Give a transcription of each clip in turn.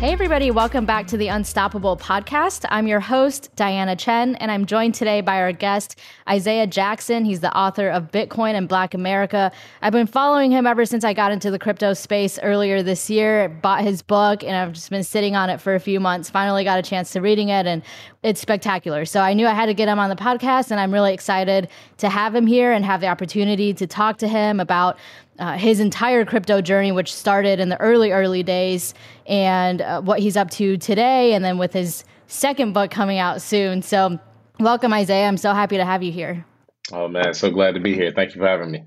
Hey, everybody, welcome back to the Unstoppable podcast. I'm your host, Diana Chen, and I'm joined today by our guest, Isaiah Jackson. He's the author of Bitcoin and Black America. I've been following him ever since I got into the crypto space earlier this year, bought his book, and I've just been sitting on it for a few months. Finally got a chance to reading it, and it's spectacular. So I knew I had to get him on the podcast, and I'm really excited to have him here and have the opportunity to talk to him about uh, his entire crypto journey, which started in the early, early days, and uh, what he's up to today, and then with his second book coming out soon. So, welcome, Isaiah. I'm so happy to have you here. Oh, man. So glad to be here. Thank you for having me.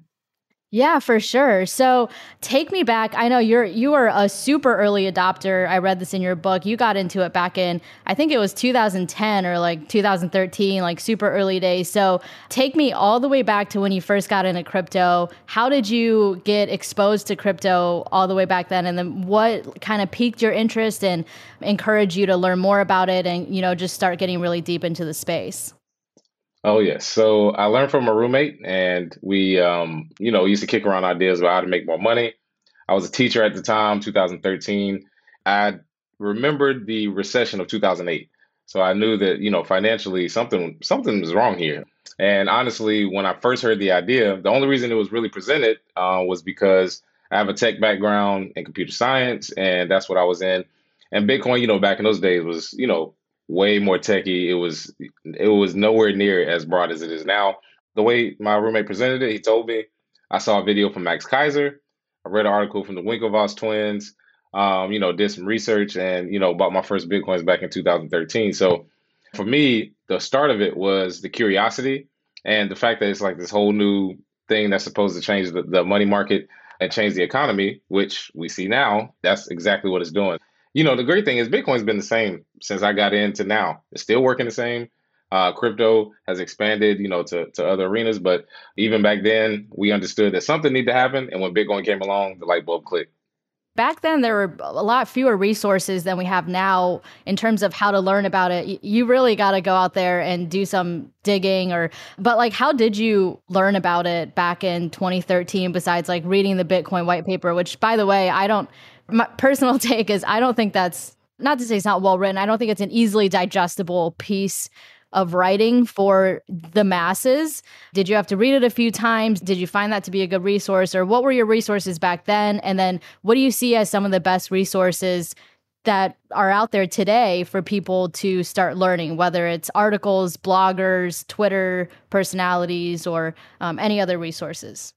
Yeah, for sure. So take me back. I know you're you were a super early adopter. I read this in your book. You got into it back in I think it was 2010 or like 2013, like super early days. So take me all the way back to when you first got into crypto. How did you get exposed to crypto all the way back then? And then what kind of piqued your interest and encouraged you to learn more about it and, you know, just start getting really deep into the space? Oh yes. So I learned from a roommate, and we, um, you know, used to kick around ideas about how to make more money. I was a teacher at the time, 2013. I remembered the recession of 2008, so I knew that you know financially something something was wrong here. And honestly, when I first heard the idea, the only reason it was really presented uh, was because I have a tech background in computer science, and that's what I was in. And Bitcoin, you know, back in those days was you know way more techy. It was it was nowhere near as broad as it is now. The way my roommate presented it, he told me I saw a video from Max Keiser. I read an article from the Winklevoss twins. Um, you know, did some research and you know bought my first bitcoins back in 2013. So for me, the start of it was the curiosity and the fact that it's like this whole new thing that's supposed to change the, the money market and change the economy, which we see now. That's exactly what it's doing you know, the great thing is Bitcoin's been the same since I got into now. It's still working the same. Uh, crypto has expanded, you know, to, to other arenas, but even back then, we understood that something needed to happen. And when Bitcoin came along, the light bulb clicked. Back then, there were a lot fewer resources than we have now in terms of how to learn about it. You really got to go out there and do some digging, or but like, how did you learn about it back in 2013? Besides like reading the Bitcoin white paper, which, by the way, I don't my personal take is I don't think that's not to say it's not well written. I don't think it's an easily digestible piece of writing for the masses. Did you have to read it a few times? Did you find that to be a good resource or what were your resources back then? And then what do you see as some of the best resources that are out there today for people to start learning, whether it's articles, bloggers, Twitter personalities, or um, any other resources?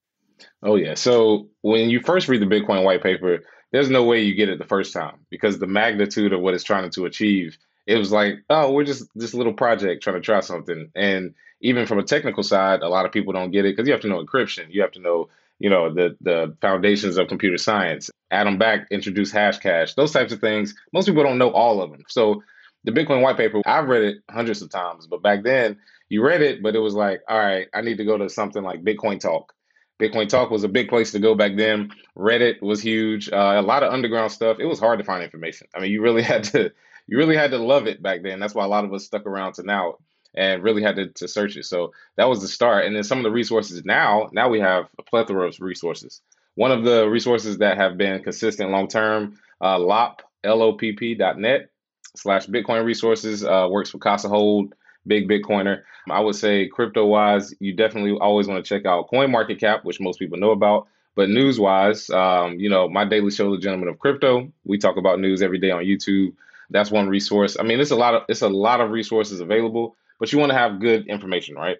Oh, yeah. So when you first read the Bitcoin white paper, there's no way you get it the first time because the magnitude of what it's trying to achieve. It was like, oh, we're just this little project trying to try something. And even from a technical side, a lot of people don't get it because you have to know encryption. You have to know, you know, the the foundations of computer science. Adam Back introduced Hashcash. Those types of things. Most people don't know all of them. So the Bitcoin white paper, I've read it hundreds of times, but back then you read it, but it was like, all right, I need to go to something like Bitcoin Talk Bitcoin Talk was a big place to go back then. Reddit was huge. Uh, a lot of underground stuff. It was hard to find information. I mean, you really had to you really had to love it back then. That's why a lot of us stuck around to now and really had to, to search it. So that was the start. And then some of the resources now, now we have a plethora of resources. One of the resources that have been consistent long term, uh, Lopp, L-O-P-P.net slash Bitcoin resources uh, works for Casa HODL big Bitcoiner. I would say crypto wise, you definitely always want to check out CoinMarketCap, which most people know about. But news wise, um, you know, my daily show, The Gentleman of Crypto, we talk about news every day on YouTube. That's one resource. I mean, it's a lot of it's a lot of resources available, but you want to have good information, right?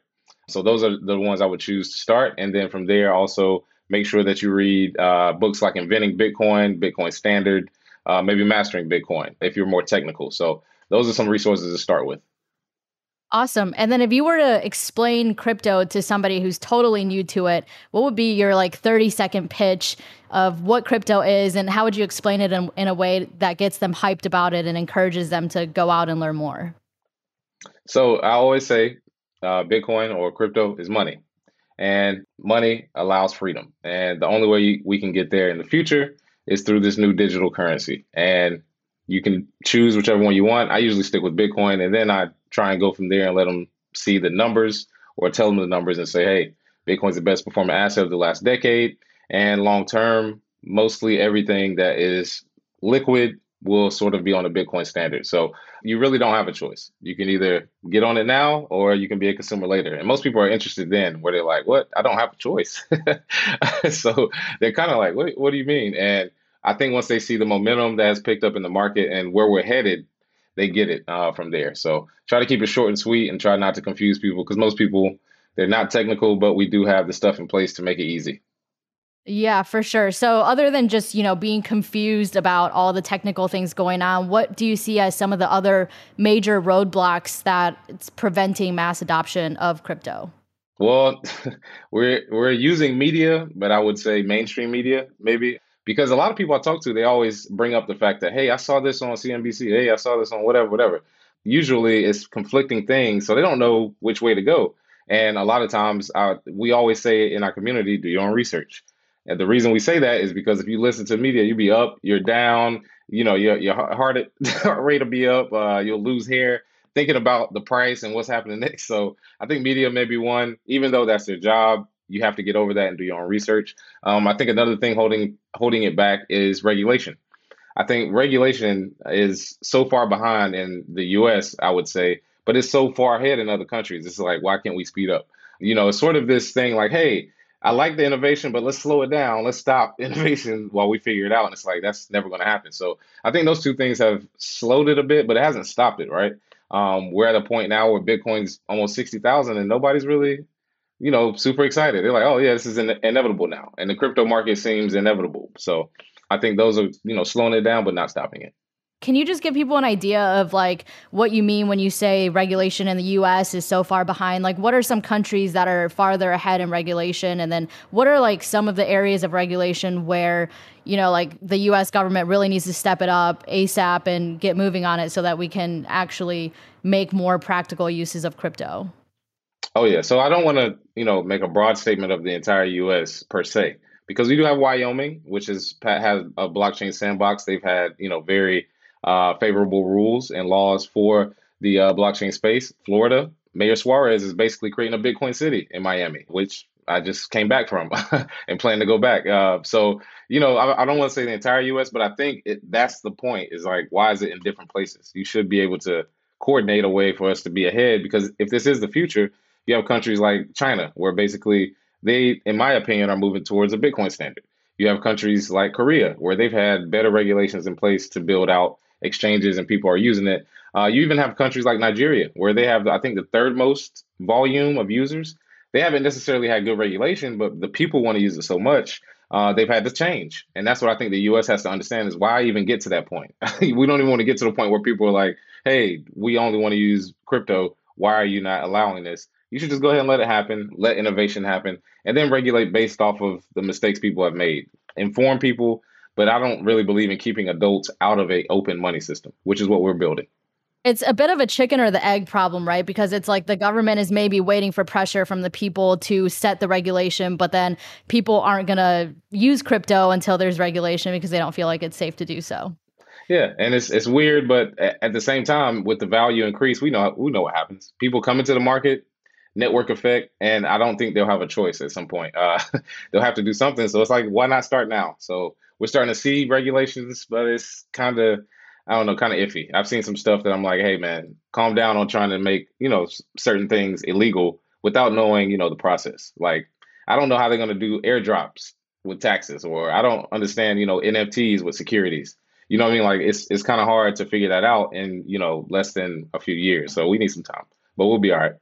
So those are the ones I would choose to start, and then from there, also make sure that you read uh, books like Inventing Bitcoin, Bitcoin Standard, uh, maybe Mastering Bitcoin if you're more technical. So those are some resources to start with. Awesome. And then if you were to explain crypto to somebody who's totally new to it, what would be your like 30 second pitch of what crypto is and how would you explain it in, in a way that gets them hyped about it and encourages them to go out and learn more? So I always say uh, Bitcoin or crypto is money, and money allows freedom. And the only way we can get there in the future is through this new digital currency. And you can choose whichever one you want. I usually stick with Bitcoin, and then I try and go from there and let them see the numbers or tell them the numbers and say, hey, Bitcoin's the best performing asset of the last decade. And long term, mostly everything that is liquid will sort of be on a Bitcoin standard. So you really don't have a choice. You can either get on it now or you can be a consumer later. And most people are interested then where they're like, what? I don't have a choice. so they're kind of like, what, what do you mean? And I think once they see the momentum that has picked up in the market and where we're headed, they get it uh, from there. So try to keep it short and sweet and try not to confuse people because most people they're not technical, but we do have the stuff in place to make it easy. Yeah, for sure. So other than just, you know, being confused about all the technical things going on, what do you see as some of the other major roadblocks that it's preventing mass adoption of crypto? Well, we're we're using media, but I would say mainstream media maybe because a lot of people I talk to, they always bring up the fact that, hey, I saw this on CNBC. Hey, I saw this on whatever, whatever. Usually it's conflicting things, so they don't know which way to go. And a lot of times, uh, we always say in our community, do your own research. And the reason we say that is because if you listen to media, you'll be up, you're down, you know, your, your heart, heart rate will be up, uh, you'll lose hair thinking about the price and what's happening next. So I think media may be one, even though that's their job you have to get over that and do your own research. Um, I think another thing holding holding it back is regulation. I think regulation is so far behind in the U.S. I would say, but it's so far ahead in other countries. It's like why can't we speed up? You know, it's sort of this thing like, hey, I like the innovation, but let's slow it down. Let's stop innovation while we figure it out. And it's like that's never going to happen. So I think those two things have slowed it a bit, but it hasn't stopped it, right? Um, we're at a point now where Bitcoin's almost sixty thousand, and nobody's really you know, super excited. They're like, oh yeah, this is in- inevitable now, and the crypto market seems inevitable. So I think those are you know slowing it down but not stopping it. Can you just give people an idea of like what you mean when you say regulation in the US is so far behind? Like what are some countries that are farther ahead in regulation and then what are like some of the areas of regulation where, you know, like the US government really needs to step it up ASAP and get moving on it so that we can actually make more practical uses of crypto? Oh yeah, so I don't want to, you know, make a broad statement of the entire U.S. per se, because we do have Wyoming, which is has a blockchain sandbox. They've had, you know, very uh, favorable rules and laws for the uh, blockchain space. Florida, Mayor Suarez is basically creating a Bitcoin city in Miami, which I just came back from and plan to go back. Uh, so, you know, I, I don't want to say the entire U.S., but I think it, that's the point. Is like, why is it in different places? You should be able to coordinate a way for us to be ahead, because if this is the future you have countries like China, where basically they, in my opinion, are moving towards a Bitcoin standard. You have countries like Korea, where they've had better regulations in place to build out exchanges and people are using it. Uh, you even have countries like Nigeria, where they have, I think, the third most volume of users. They haven't necessarily had good regulation, but the people want to use it so much, uh, they've had to change. And that's what I think the U.S. has to understand is why even get to that point. we don't even want to get to the point where people are like, hey, we only want to use crypto. Why are you not allowing this? You should just go ahead and let it happen, let innovation happen, and then regulate based off of the mistakes people have made. Inform people, but I don't really believe in keeping adults out of a open money system, which is what we're building. It's a bit of a chicken or the egg problem, right? Because it's like the government is maybe waiting for pressure from the people to set the regulation, but then people aren't going to use crypto until there's regulation because they don't feel like it's safe to do so. Yeah, and it's it's weird, but at the same time, with the value increase, we know we know what happens. People come into the market, network effect, and I don't think they'll have a choice at some point. Uh, they'll have to do something. So it's like, why not start now? So we're starting to see regulations, but it's kind of, I don't know, kind of iffy. I've seen some stuff that I'm like, hey man, calm down on trying to make you know certain things illegal without knowing you know the process. Like I don't know how they're going to do airdrops with taxes, or I don't understand you know NFTs with securities. You know what I mean? Like it's it's kind of hard to figure that out in you know less than a few years. So we need some time, but we'll be all right.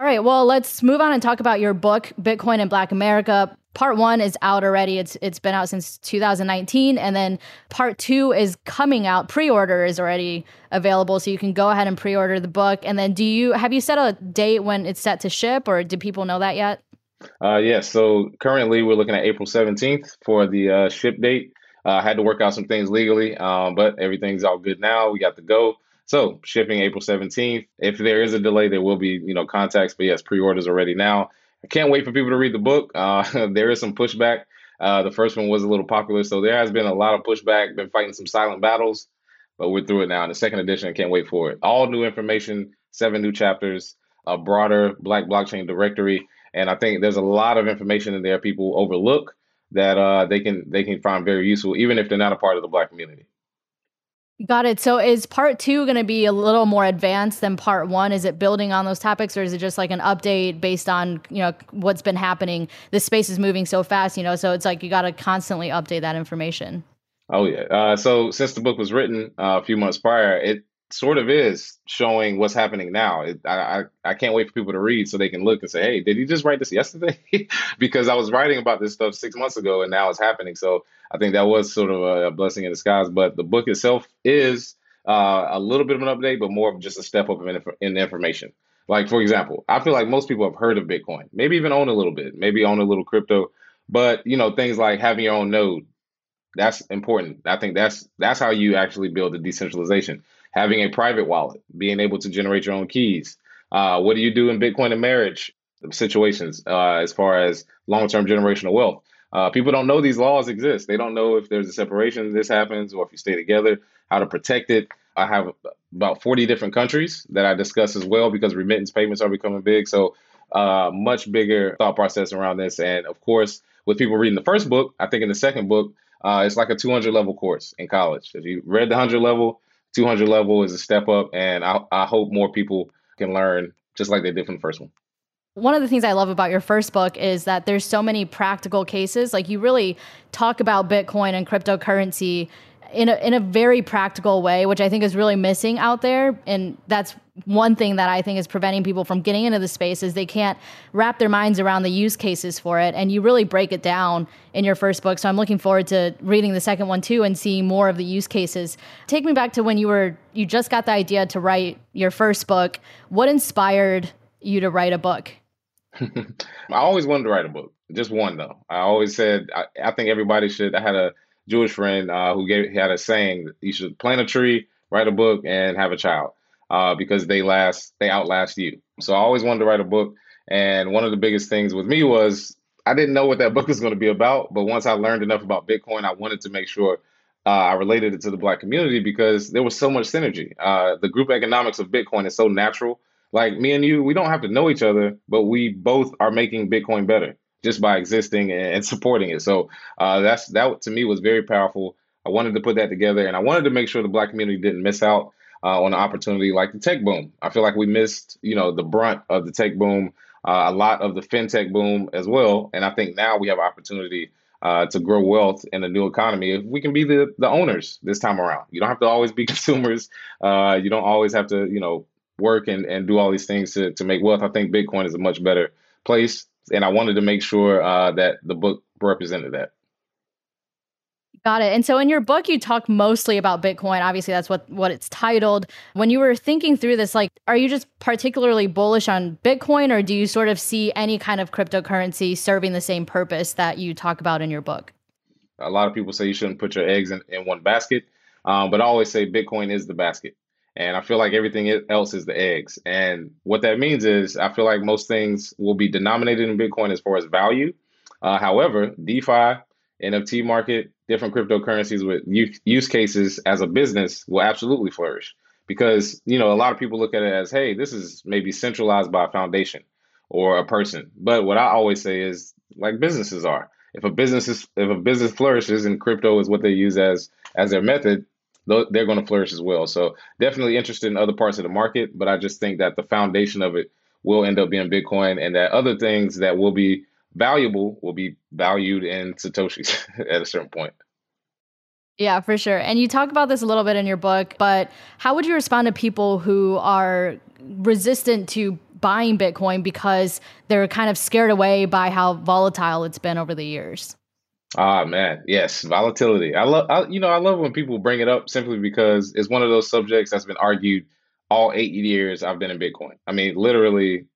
All right, well, let's move on and talk about your book, Bitcoin and Black America. part one is out already. It's it's been out since 2019, and then part two is coming out. Pre-order is already available, so you can go ahead and pre-order the book. And then, do you have you set a date when it's set to ship, or do people know that yet? Uh, yes. Yeah, so currently, we're looking at April 17th for the uh, ship date. Uh, I had to work out some things legally, um, but everything's all good now. We got to go. So shipping April 17th. If there is a delay, there will be you know contacts. But yes, pre-orders already now. I can't wait for people to read the book. Uh, there is some pushback. Uh, the first one was a little popular, so there has been a lot of pushback. Been fighting some silent battles, but we're through it now. In the second edition, I can't wait for it. All new information, seven new chapters, a broader Black blockchain directory, and I think there's a lot of information in there people overlook that uh, they can they can find very useful, even if they're not a part of the Black community. Got it. So is part two going to be a little more advanced than part one? Is it building on those topics or is it just like an update based on, you know, what's been happening? The space is moving so fast, you know, so it's like you got to constantly update that information. Oh, yeah. Uh, so since the book was written uh, a few months prior, it sort of is showing what's happening now. It, I, I, I can't wait for people to read so they can look and say, hey, did he just write this yesterday? because I was writing about this stuff six months ago and now it's happening. So I think that was sort of a, a blessing in disguise. But the book itself is uh, a little bit of an update, but more of just a step up in, in information. Like, for example, I feel like most people have heard of Bitcoin, maybe even own a little bit, maybe own a little crypto. But, you know, things like having your own node, that's important. I think that's that's how you actually build the decentralization having a private wallet, being able to generate your own keys. Uh, what do you do in Bitcoin and marriage situations uh, as far as long term generational wealth? Uh, people don't know these laws exist. They don't know if there's a separation, this happens, or if you stay together, how to protect it. I have about 40 different countries that I discuss as well because remittance payments are becoming big. So, uh, much bigger thought process around this. And of course, with people reading the first book, I think in the second book, uh, it's like a 200 level course in college. If you read the 100 level, 200 level is a step up, and I, I hope more people can learn just like they did from the first one. One of the things I love about your first book is that there's so many practical cases. Like you really talk about Bitcoin and cryptocurrency in a, in a very practical way, which I think is really missing out there. And that's one thing that I think is preventing people from getting into the space is they can't wrap their minds around the use cases for it. And you really break it down in your first book. So I'm looking forward to reading the second one too and seeing more of the use cases. Take me back to when you were you just got the idea to write your first book. What inspired you to write a book? I always wanted to write a book. Just one though. I always said I, I think everybody should. I had a Jewish friend uh, who gave had a saying: "You should plant a tree, write a book, and have a child, uh, because they last, they outlast you." So I always wanted to write a book, and one of the biggest things with me was I didn't know what that book was going to be about. But once I learned enough about Bitcoin, I wanted to make sure uh, I related it to the Black community because there was so much synergy. Uh, the group economics of Bitcoin is so natural. Like me and you, we don't have to know each other, but we both are making Bitcoin better just by existing and supporting it. So uh, that's that to me was very powerful. I wanted to put that together, and I wanted to make sure the Black community didn't miss out uh, on an opportunity like the tech boom. I feel like we missed, you know, the brunt of the tech boom, uh, a lot of the fintech boom as well, and I think now we have opportunity. Uh, to grow wealth in the new economy, if we can be the, the owners this time around, you don't have to always be consumers. Uh, you don't always have to, you know, work and, and do all these things to, to make wealth. I think Bitcoin is a much better place and I wanted to make sure uh, that the book represented that. Got it. And so in your book, you talk mostly about Bitcoin. Obviously, that's what what it's titled. When you were thinking through this, like, are you just particularly bullish on Bitcoin, or do you sort of see any kind of cryptocurrency serving the same purpose that you talk about in your book? A lot of people say you shouldn't put your eggs in, in one basket, um, but I always say Bitcoin is the basket. And I feel like everything else is the eggs. And what that means is I feel like most things will be denominated in Bitcoin as far as value. Uh, however, DeFi, NFT market, different cryptocurrencies with use cases as a business will absolutely flourish. Because you know a lot of people look at it as hey this is maybe centralized by a foundation or a person. But what i always say is like businesses are. If a business is if a business flourishes and crypto is what they use as as their method they're going to flourish as well. So definitely interested in other parts of the market, but I just think that the foundation of it will end up being Bitcoin, and that other things that will be valuable will be valued in satoshis at a certain point. Yeah, for sure. And you talk about this a little bit in your book, but how would you respond to people who are resistant to buying Bitcoin because they're kind of scared away by how volatile it's been over the years? Ah man, yes, volatility. I love, I, you know, I love when people bring it up simply because it's one of those subjects that's been argued all eight years I've been in Bitcoin. I mean, literally,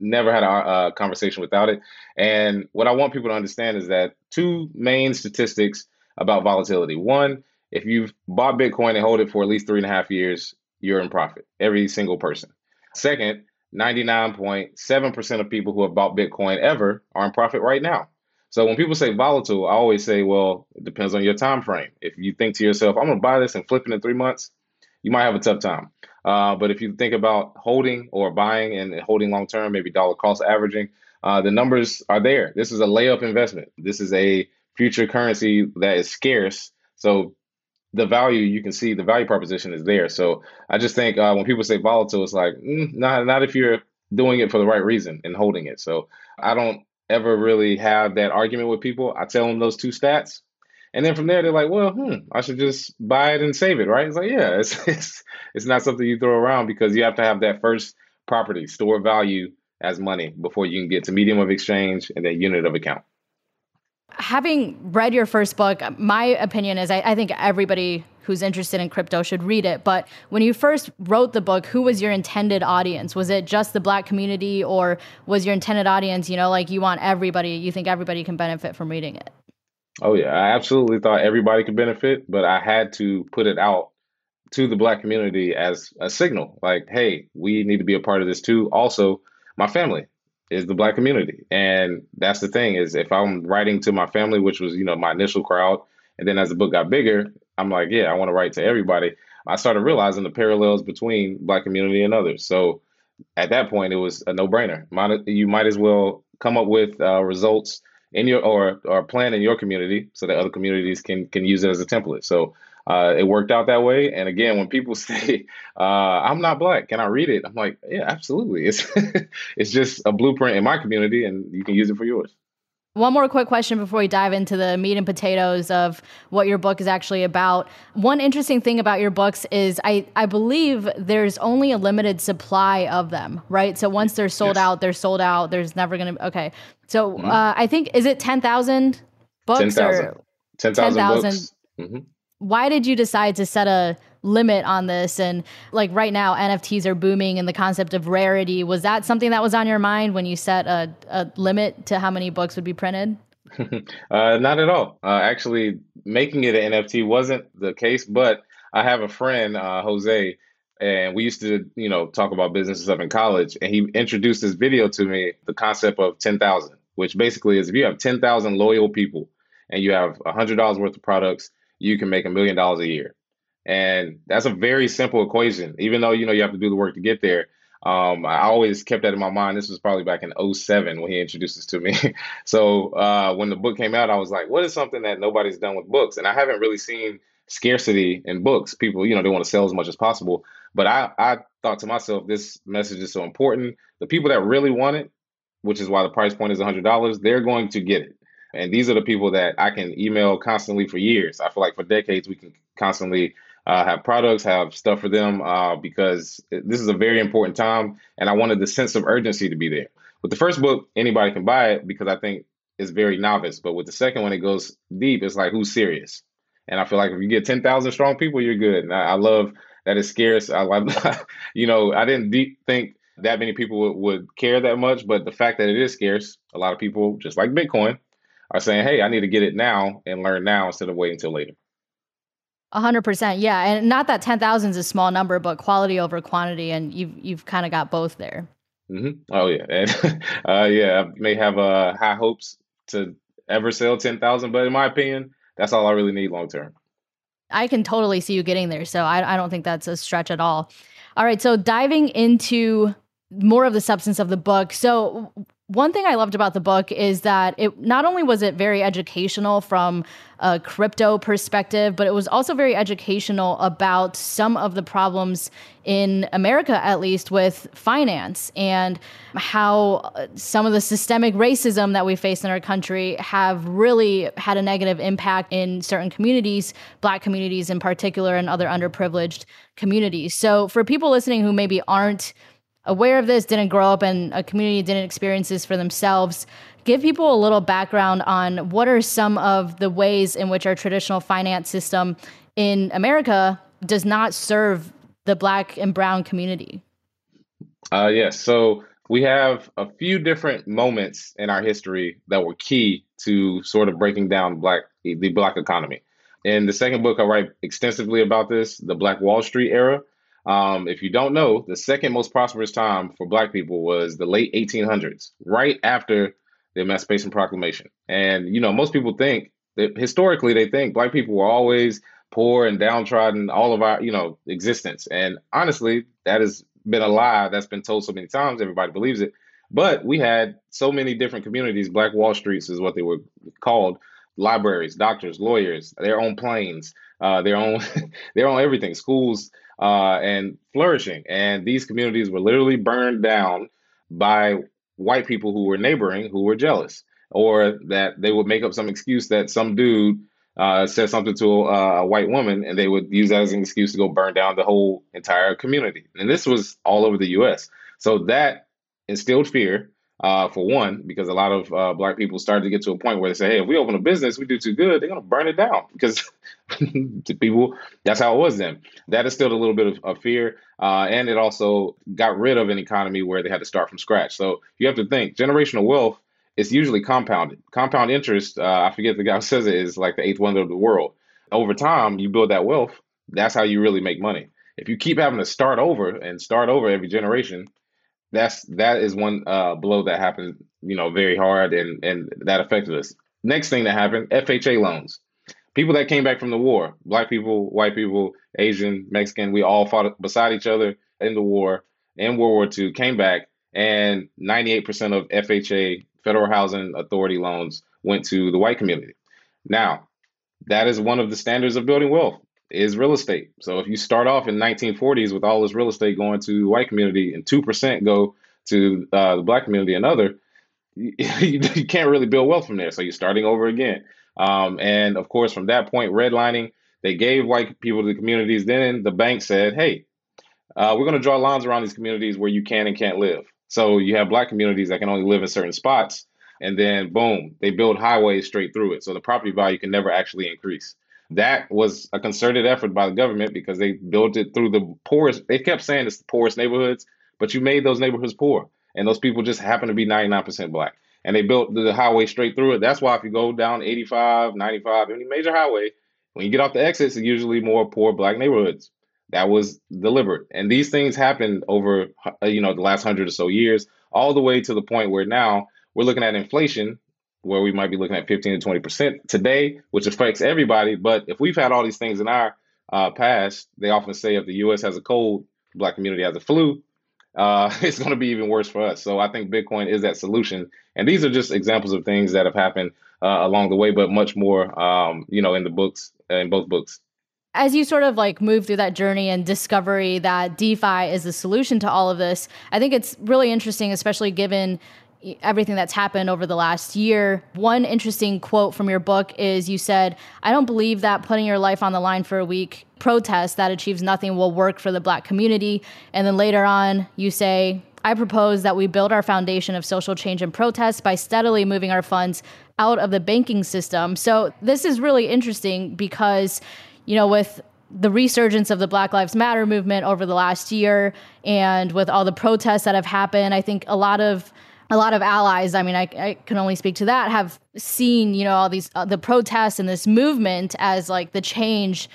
never had a, conversation without it. And what I want people to understand is that two main statistics about volatility. One, if you've bought Bitcoin and hold it for at least three and a half years, you're in profit. Every single person. Second, 99.7% of people who have bought Bitcoin ever are in profit right now. So when people say volatile, I always say, well, it depends on your time frame. If you think to yourself, I'm going to buy this and flip it in three months, you might have a tough time. Uh, but if you think about holding or buying and holding long term, maybe dollar cost averaging, uh, the numbers are there. This is a layup investment. This is a future currency that is scarce. So the value you can see the value proposition is there. So I just think uh, when people say volatile, it's like mm, not not if you're doing it for the right reason and holding it. So I don't ever really have that argument with people. I tell them those two stats, and then from there they're like, well, hmm, I should just buy it and save it, right? It's like yeah, it's it's it's not something you throw around because you have to have that first property store value as money before you can get to medium of exchange and then unit of account having read your first book, my opinion is I, I, think everybody who's interested in crypto should read it. But when you first wrote the book, who was your intended audience? Was it just the black community, or was your intended audience, you know, like you want everybody, you think everybody can benefit from reading it? Oh, yeah. I absolutely thought everybody could benefit, but I had to put it out to the black community as a signal like, hey, we need to be a part of this too. Also, my family is the black community. And that's the thing is if I'm writing to my family, which was, you know, my initial crowd, and then as the book got bigger, I'm like, yeah, I want to write to everybody. I started realizing the parallels between black community and others. So at that point, it was a no brainer. You might as well come up with uh, results in your or or plan in your community so that other communities can can use it as a template. So uh, it worked out that way. And again, when people say, uh, "I'm not black, can I read it?" I'm like, "Yeah, absolutely. It's it's just a blueprint in my community, and you can use it for yours." One more quick question before we dive into the meat and potatoes of what your book is actually about. One interesting thing about your books is I, I believe there's only a limited supply of them, right? So once they're sold yes. out, they're sold out. There's never going to, be, okay. So mm-hmm. uh, I think, is it 10,000 books 10,000. or 10,000 10, books? Mm-hmm why did you decide to set a limit on this. And like right now nfts are booming and the concept of rarity was that something that was on your mind when you set a, a limit to how many books would be printed? Uh, not at all. Uh, actually making it an nft wasn't the case but i have a friend uh, jose and we used to you know talk about business stuff in college and he introduced this video to me the concept of 10000 which basically is if you have 10000 loyal people and you have $100 worth of products you can make a million dollars a year. And that's a very simple equation, even though you know you have to do the work to get there. Um, I always kept that in my mind. This was probably back in 07 when he introduced this to me. so uh, when the book came out, I was like, what is something that nobody's done with books? And I haven't really seen scarcity in books. People, you know, they want to sell as much as possible. But I, I thought to myself, this message is so important. The people that really want it, which is why the price point is $100, they're going to get it. And these are the people that I can email constantly for years. I feel like for decades we can constantly uh, have products, have stuff for them uh, because this is a very important time. And I wanted the sense of urgency to be there. With the first book, anybody can buy it because I think it's very novice. But with the second one, it goes deep. It's like, who's serious? And I feel like if you get 10,000 strong people, you're good. And I, I love that it's scarce. I love, you know, I didn't think that many people would, would care that much, but the fact that it is scarce, a lot of people, just like Bitcoin, are saying, hey, I need to get it now and learn now instead of waiting until later. A hundred percent, yeah, and not that ten thousand is a small number, but quality over quantity, and you've you've kind of got both there. Mm-hmm. Oh yeah, and uh, yeah, I may have uh, high hopes to ever sell ten thousand, but in my opinion, that's all I really need long term. I can totally see you getting there, so I, I don't think that's a stretch at all. All right, so diving into more of the substance of the book. So one thing I loved about the book is that it not only was it very educational from a crypto perspective, but it was also very educational about some of the problems in America, at least with finance and how uh, some of the systemic racism that we face in our country have really had a negative impact in certain communities, Black communities in particular, and other underprivileged communities. So, for people listening who maybe aren't aware of this, didn't grow up in a community, didn't experience this for themselves, give people a little background on what are some of the ways in which our traditional finance system in America does not serve the black and brown community. Uh, yes. So we have a few different moments in our history that were key to sort of breaking down black the black economy. In the second book, I write extensively about this, the Black Wall Street era. Um, if you don't know, the second most prosperous time for Black people was the late 1800s, right after the Emancipation Proclamation. And, you know, most people think that historically they think Black people were always poor and downtrodden all of our, you know, existence. And honestly, that has been a lie that's been told so many times, everybody believes it. But we had so many different communities. Black Wall Streets is what they were called. Libraries, doctors, lawyers, their own planes, uh, their own, their own everything. Schools, uh, and flourishing. And these communities were literally burned down by white people who were neighboring who were jealous, or that they would make up some excuse that some dude uh, said something to a, a, white woman, and they would use that as an excuse to go burn down the whole entire community. And this was all over the U.S. So that instilled fear uh, for one, because a lot of uh, black people started to get to a point where they say, "Hey, if we open a business, we do too good, they're going to burn it down." Because to people, that's how it was then. That is still a little bit of, of fear, uh, and it also got rid of an economy where they had to start from scratch. So you have to think generational wealth is usually compounded. Compound interest, uh, I forget the guy who says it, is like the eighth wonder of the world. Over time, you build that wealth. That's how you really make money. If you keep having to start over and start over every generation, that's that is one uh, blow that happened, you know, very hard and and that affected us. Next thing that happened, FHA loans. People that came back from the war, black people, white people, Asian, Mexican, we all fought beside each other in the war, in World War II, came back, and 98% of FHA, Federal Housing Authority loans, went to the white community. Now, that is one of the standards of building wealth is real estate. So if you start off in 1940s with all this real estate going to white community and 2% go to uh, the black community and other, you, you, can't really build wealth from there. So you're starting over again. Um, and of course, from that point, redlining, they gave white people to the communities. Then the bank said, hey, uh, we're going to draw lines around these communities where you can and can't live. So you have black communities that can only live in certain spots. And then, boom, they build highways straight through it. So the property value can never actually increase that was a concerted effort by the government because they built it through the poorest. They kept saying it's the poorest neighborhoods, but you made those neighborhoods poor, and those people just happen to be 99% black. And they built the highway straight through it. That's why if you go down 85, 95, any major highway, when you get off the exits, it's usually more poor black neighborhoods. That was deliberate, and these things happened over uh, you know the last hundred or so years, all the way to the point where now we're looking at inflation where we might be looking at 15 to 20% today, which affects everybody. But if we've had all these things in our uh, past, they often say if the U.S. has a cold, black community has a flu, uh, it's going to be even worse for us. So I think Bitcoin is that solution. And these are just examples of things that have happened uh, along the way, but much more, um, you know, in the books, in both books. As you sort of like move through that journey and discovery that DeFi is the solution to all of this, I think it's really interesting, especially given everything that's happened over the last year. One interesting quote from your book is you said, I don't believe that putting your life on the line for a week protest that achieves nothing will work for the black community. And then later on, you say, I propose that we build our foundation of social change and protest by steadily moving our funds out of the banking system. So this is really interesting because, you know, with the resurgence of the Black Lives Matter movement over the last year and with all the protests that have happened, I think a lot of a lot of allies, I mean, I, I can only speak to that, have seen, you know, all these, uh, the protests and this movement as like the change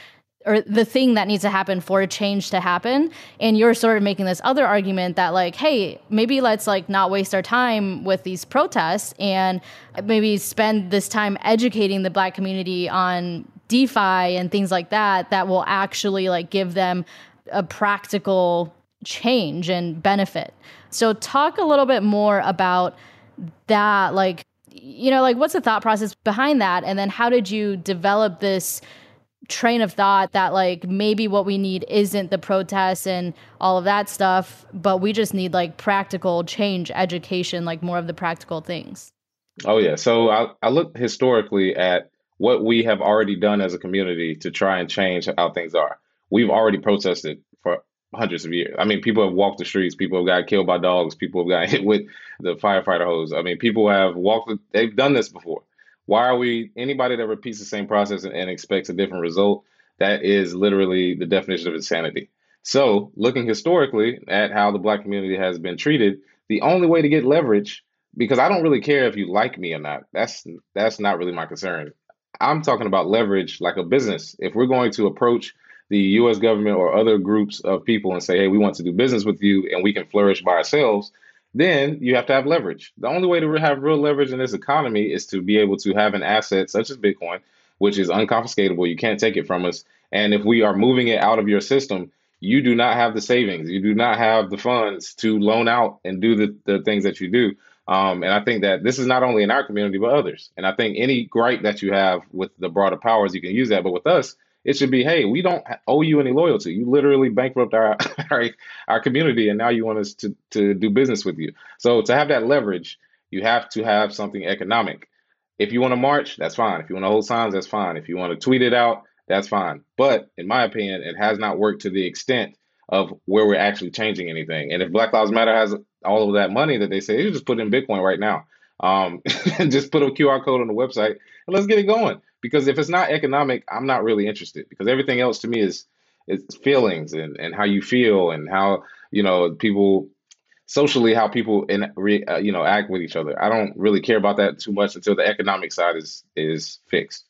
or the thing that needs to happen for a change to happen. And you're sort of making this other argument that like hey maybe let's like not waste our time with these protests and maybe spend this time educating the black community on defi and things like that that will actually like give them a practical change and benefit so, talk a little bit more about that like you know like what's the thought process behind that? And then how did you develop this train of thought that like maybe what we need isn't the protests and all of that stuff but we just need like practical change education like more of the practical things? Oh yeah. So i, I look historically at what we have already done as a community to try and change how things are. We've already protested hundreds of years. I mean, people have walked the streets. People have got killed by dogs. People have got hit with the firefighter hose. I mean, people have walked. They've done this before. Why are we anybody that repeats the same process and, and expects a different result? That is literally the definition of insanity. So, looking historically at how the black community has been treated, the only way to get leverage, because I don't really care if you like me or not. That's that's not really my concern. I'm talking about leverage like a business. If we're going to approach the US government or other groups of people and say, hey, we want to do business with you and we can flourish by ourselves, then you have to have leverage. The only way to have real leverage in this economy is to be able to have an asset such as Bitcoin, which is unconfiscatable. You can't take it from us. And if we are moving it out of your system, you do not have the savings. You do not have the funds to loan out and do the, the things that you do. Um, and I think that this is not only in our community, but others. And I think any gripe that you have with the broader powers, you can use that. But with us, it should be, hey, we don't owe you any loyalty. You literally bankrupt our our, our community, and now you want us to to do business with you. So to have that leverage, you have to have something economic. If you want to march, that's fine. If you want to hold signs, that's fine. If you want to tweet it out, that's fine. But in my opinion, it has not worked to the extent of where we're actually changing anything. And if Black Lives Matter has all of that money that they say, you just put in Bitcoin right now. Um, just put a QR code on the website and let's get it going because if it's not economic, I'm not really interested because everything else to me is is feelings and, and how you feel and how you know people socially how people in uh, you know act with each other. I don't really care about that too much until the economic side is is fixed.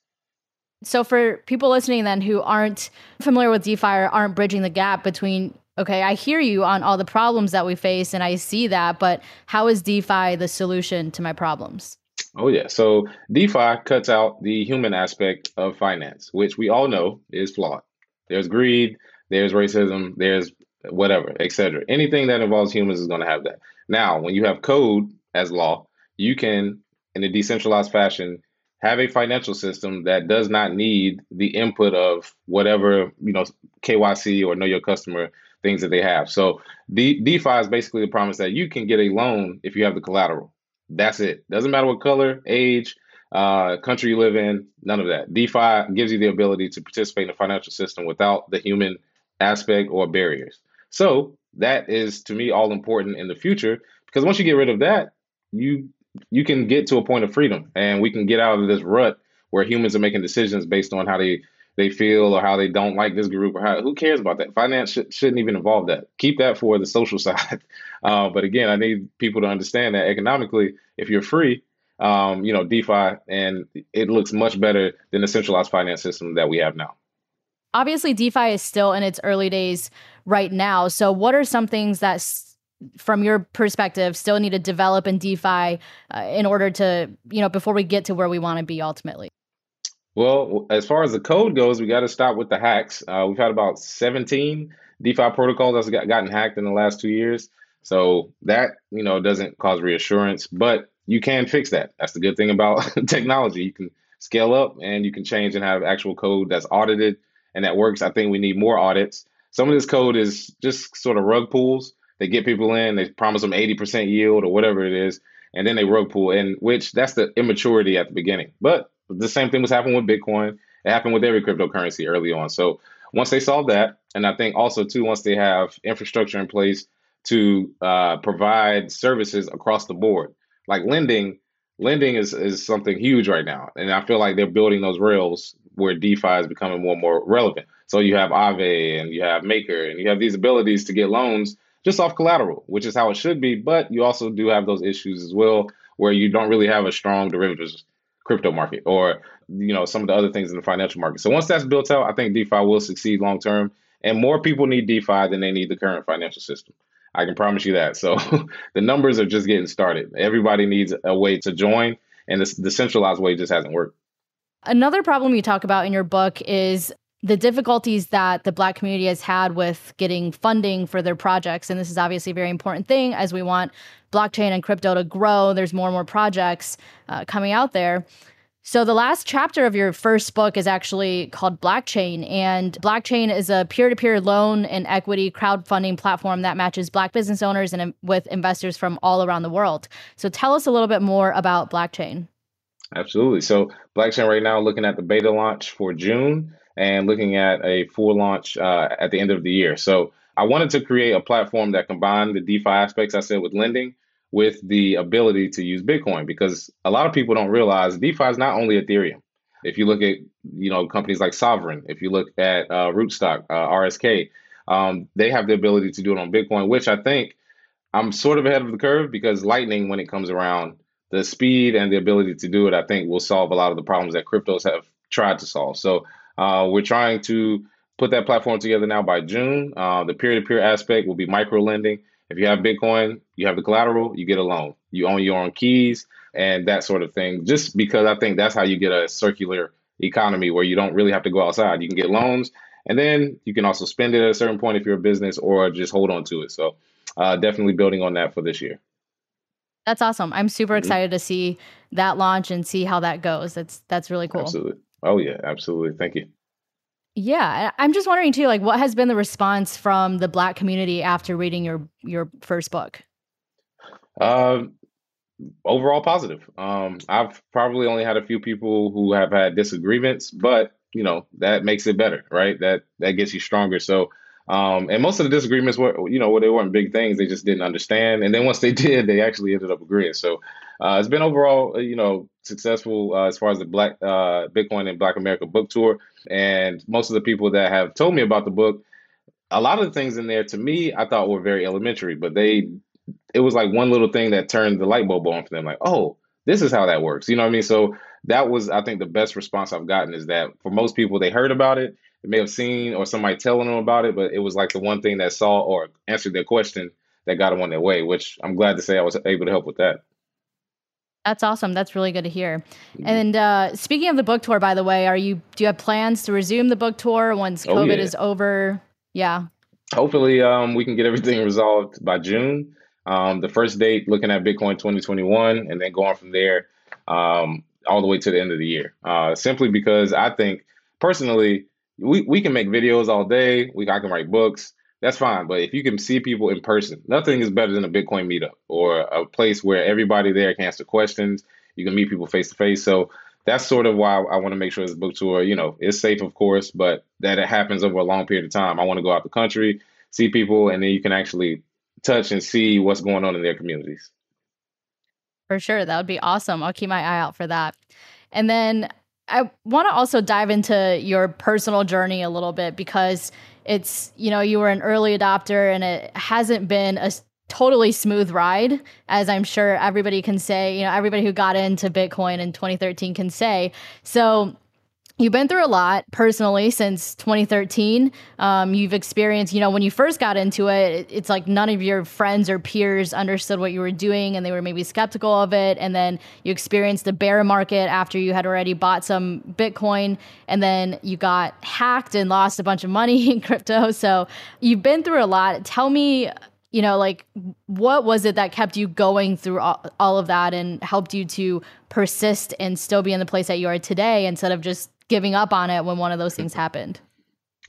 So for people listening then who aren't familiar with DeFi or aren't bridging the gap between okay, I hear you on all the problems that we face and I see that, but how is DeFi the solution to my problems? Oh, yeah. So DeFi cuts out the human aspect of finance, which we all know is flawed. There's greed, there's racism, there's whatever, etc. Anything that involves humans is going to have that. Now, when you have code as law, you can, in a decentralized fashion, have a financial system that does not need the input of whatever, you know, KYC or know your customer things that they have. So D- DeFi is basically the promise that you can get a loan if you have the collateral. That's it. Doesn't matter what color, age, uh, country you live in, none of that. DeFi gives you the ability to participate in the financial system without the human aspect or barriers. So that is to me all important in the future because once you get rid of that, you you can get to a point of freedom and we can get out of this rut where humans are making decisions based on how they they feel or how they don't like this group or how who cares about that? Finance sh- shouldn't even involve that. Keep that for the social side. Uh, but again i need people to understand that economically if you're free um, you know defi and it looks much better than the centralized finance system that we have now. Obviously defi is still in its early days right now. So what are some things that from your perspective still need to develop in defi uh, in order to you know before we get to where we want to be ultimately well, as far as the code goes, we got to stop with the hacks. Uh, we've had about 17 DeFi protocols that's got, gotten hacked in the last two years. So that, you know, doesn't cause reassurance, but you can fix that. That's the good thing about technology. You can scale up and you can change and have actual code that's audited and that works. I think we need more audits. Some of this code is just sort of rug pulls. They get people in, they promise them 80% yield or whatever it is, and then they rug pull, and which that's the immaturity at the beginning. But the same thing was happening with Bitcoin. It happened with every cryptocurrency early on. So once they solve that, and I think also too, once they have infrastructure in place to uh, provide services across the board, like lending, lending is is something huge right now, and I feel like they're building those rails where DeFi is becoming more and more relevant. So you have Aave and you have Maker, and you have these abilities to get loans just off collateral, which is how it should be. But you also do have those issues as well, where you don't really have a strong derivatives crypto market or you know some of the other things in the financial market. So once that's built out, I think DeFi will succeed long term. And more people need DeFi than they need the current financial system. I can promise you that. So the numbers are just getting started. Everybody needs a way to join, and the, the centralized way just hasn't worked. Another problem you talk about in your book is the difficulties that the black community has had with getting funding for their projects and this is obviously a very important thing as we want blockchain and crypto to grow there's more and more projects uh, coming out there so the last chapter of your first book is actually called Blackchain, and Blackchain is a peer-to-peer loan and equity crowdfunding platform that matches Black business owners and with investors from all around the world. So tell us a little bit more about Blackchain. Absolutely. So Blackchain right now looking at the beta launch for June and looking at a full launch uh, at the end of the year. So I wanted to create a platform that combined the DeFi aspects I said with lending with the ability to use Bitcoin because a lot of people don't realize DeFi is not only Ethereum. If you look at you know companies like Sovryn, if you look at uh, Rootstock, uh, RSK, um, they have the ability to do it on Bitcoin, which I think I'm sort of ahead of the curve because Lightning, when it comes around, the speed and the ability to do it, I think will solve a lot of the problems that cryptos have tried to solve. So uh, we're trying to put that platform together now by June. Uh, the peer-to-peer aspect will be micro lending. If you have Bitcoin, you have the collateral, you get a loan. You own your own keys and that sort of thing. Just because I think that's how you get a circular economy where you don't really have to go outside. You can get loans and then you can also spend it at a certain point if you're a business or just hold on to it. So uh, definitely building on that for this year. That's awesome. I'm super mm-hmm. excited to see that launch and see how that goes. That's that's really cool. Absolutely. Oh yeah, absolutely. Thank you. Yeah, I'm just wondering too, like, what has been the response from the Black community after reading your your first book? Um, overall positive. Um, I've probably only had a few people who have had disagreements, but you know that makes it better, right? That that gets you stronger. So, um, and most of the disagreements were, you know, they weren't big things. They just didn't understand, and then once they did, they actually ended up agreeing. So, uh, it's been overall, uh, you know, successful uh, as far as the Black uh, Bitcoin and Black America book tour. And most of the people that have told me about the book, a lot of the things in there to me, I thought were very elementary, but they, it was like one little thing that turned the light bulb on for them. Like, oh, this is how that works. You know what I mean? So that was, I think, the best response I've gotten is that for most people, they heard about it, they may have seen or somebody telling them about it, but it was like the one thing that saw or answered their question that got them on their way. Which I'm glad to say I was able to help with that. That's awesome. That's really good to hear. Mm-hmm. And uh, speaking of the book tour, by the way, are you do you have plans to resume the book tour once COVID oh, yeah. is over? Yeah. Hopefully, um, we can get everything resolved by June. Um, the first date, looking at Bitcoin 2021, and then going from there um, all the way to the end of the year. Uh, simply because I think personally, we, we can make videos all day. We I can write books that's fine. But if you can see people in person, nothing is better than a Bitcoin meetup or a place where everybody there can answer questions. You can meet people face to face. So that's sort of why I want to make sure this book tour, you know, is safe, of course, but that it happens over a long period of time. I want to go out the country, see people, and then you can actually touch and see what's going on in their communities. For sure. That would be awesome. I'll keep my eye out for that. And then I want to also dive into your personal journey a little bit because it's you know you were an early adopter and it hasn't been a totally smooth ride as i'm sure everybody can say you know everybody who got into bitcoin in 2013 can say. So You've been through a lot personally since 2013. Um, you've experienced, you know, when you first got into it, it's like none of your friends or peers understood what you were doing and they were maybe skeptical of it. And then you experienced the bear market after you had already bought some Bitcoin and then you got hacked and lost a bunch of money in crypto. So you've been through a lot. Tell me, you know, like what was it that kept you going through all, all of that and helped you to persist and still be in the place that you are today instead of just giving up on it when one of those things happened?